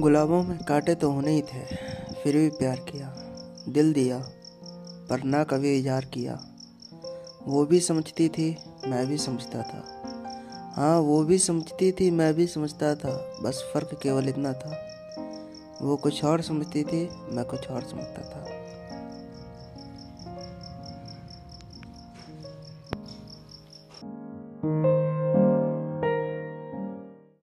गुलाबों में कांटे तो होने ही थे, फिर भी प्यार किया, दिल दिया, पर ना कभी इजार किया। वो भी समझती थी, मैं भी समझता था। हाँ वो भी समझती थी, मैं भी समझता था, बस फ़र्क केवल इतना था। वो कुछ और समझती थी, मैं कुछ और समझता था।